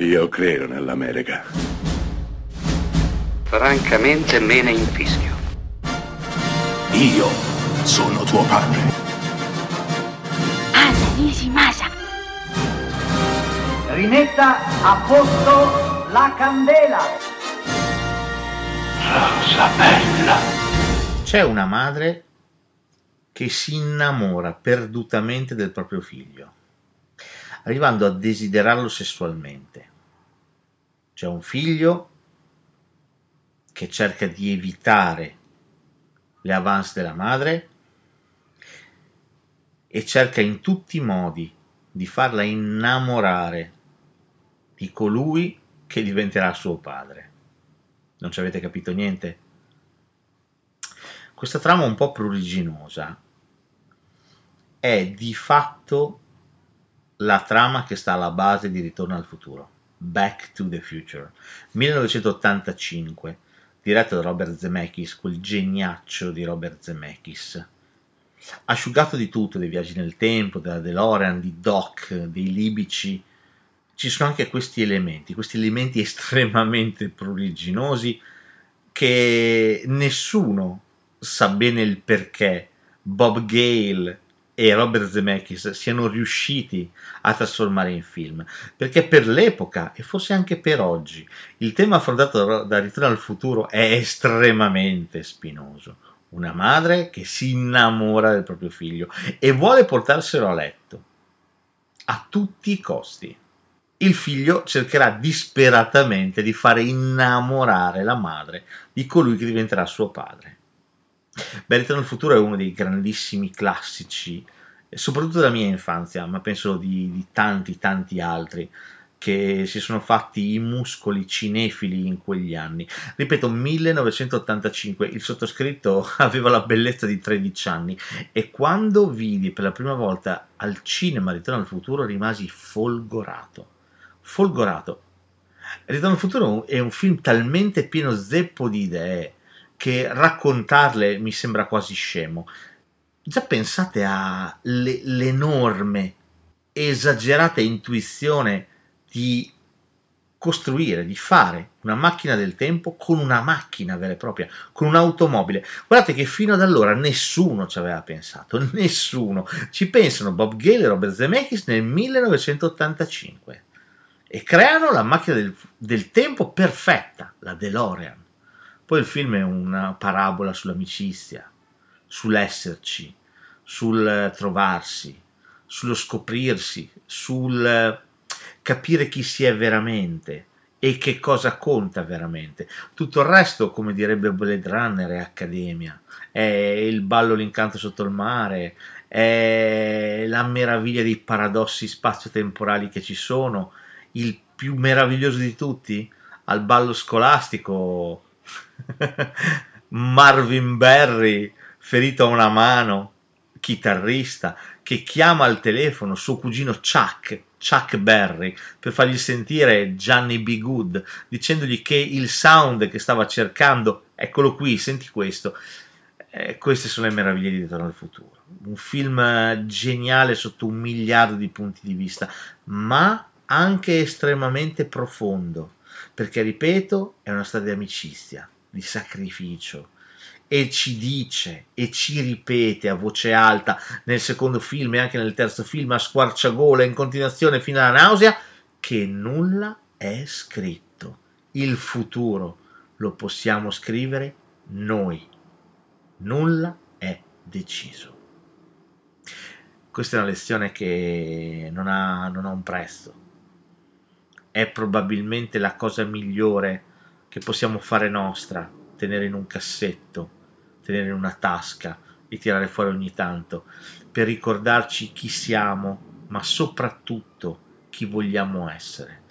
Io credo nell'America. Francamente me ne infischio. Io sono tuo padre. Anna Nishimasa. Rimetta a posto la candela. Rosa bella. C'è una madre che si innamora perdutamente del proprio figlio, arrivando a desiderarlo sessualmente. C'è un figlio che cerca di evitare le avance della madre e cerca in tutti i modi di farla innamorare di colui che diventerà suo padre. Non ci avete capito niente? Questa trama un po' pruriginosa è di fatto la trama che sta alla base di Ritorno al futuro, Back to the Future, 1985, diretto da Robert Zemeckis, quel geniaccio di Robert Zemeckis. Asciugato di tutto, dei viaggi nel tempo, della DeLorean, di Doc, dei libici, ci sono anche questi elementi, questi elementi estremamente pruriginosi che nessuno sa bene il perché Bob Gale e Robert Zemeckis siano riusciti a trasformare in film, perché per l'epoca e forse anche per oggi il tema affrontato da Ritorno al futuro è estremamente spinoso. Una madre che si innamora del proprio figlio e vuole portarselo a letto a tutti i costi. Il figlio cercherà disperatamente di fare innamorare la madre di colui che diventerà suo padre. Beh, Ritorno al futuro è uno dei grandissimi classici, soprattutto della mia infanzia, ma penso di, di tanti, tanti altri che si sono fatti i muscoli cinefili in quegli anni. Ripeto, 1985, il sottoscritto aveva la bellezza di 13 anni e quando vidi per la prima volta al cinema Ritorno al futuro rimasi folgorato. Folgorato. Ritorno al futuro è un film talmente pieno zeppo di idee che raccontarle mi sembra quasi scemo. Già pensate all'enorme, esagerata intuizione di costruire, di fare una macchina del tempo con una macchina vera e propria, con un'automobile. Guardate che fino ad allora nessuno ci aveva pensato, nessuno. Ci pensano Bob Gale e Robert Zemeckis nel 1985 e creano la macchina del, del tempo perfetta, la DeLorean. Poi il film è una parabola sull'amicizia, sull'esserci, sul trovarsi, sullo scoprirsi, sul capire chi si è veramente e che cosa conta veramente. Tutto il resto, come direbbe Blade Runner, è accademia, è il ballo l'incanto sotto il mare, è la meraviglia dei paradossi spazio-temporali che ci sono, il più meraviglioso di tutti, al ballo scolastico Marvin Berry, ferito a una mano, chitarrista, che chiama al telefono suo cugino Chuck, Chuck Berry, per fargli sentire Johnny B. Good, dicendogli che il sound che stava cercando, eccolo qui, senti questo. Eh, queste sono le meraviglie di Ritorno al futuro. Un film geniale sotto un miliardo di punti di vista, ma anche estremamente profondo, perché ripeto, è una storia di amicizia, di sacrificio e ci dice e ci ripete a voce alta nel secondo film e anche nel terzo film a squarciagola in continuazione fino alla nausea che nulla è scritto. Il futuro lo possiamo scrivere noi. Nulla è deciso. Questa è una lezione che non ha, non ha un prezzo. È probabilmente la cosa migliore che possiamo fare nostra, tenere in un cassetto, tenere in una tasca e tirare fuori ogni tanto, per ricordarci chi siamo, ma soprattutto chi vogliamo essere.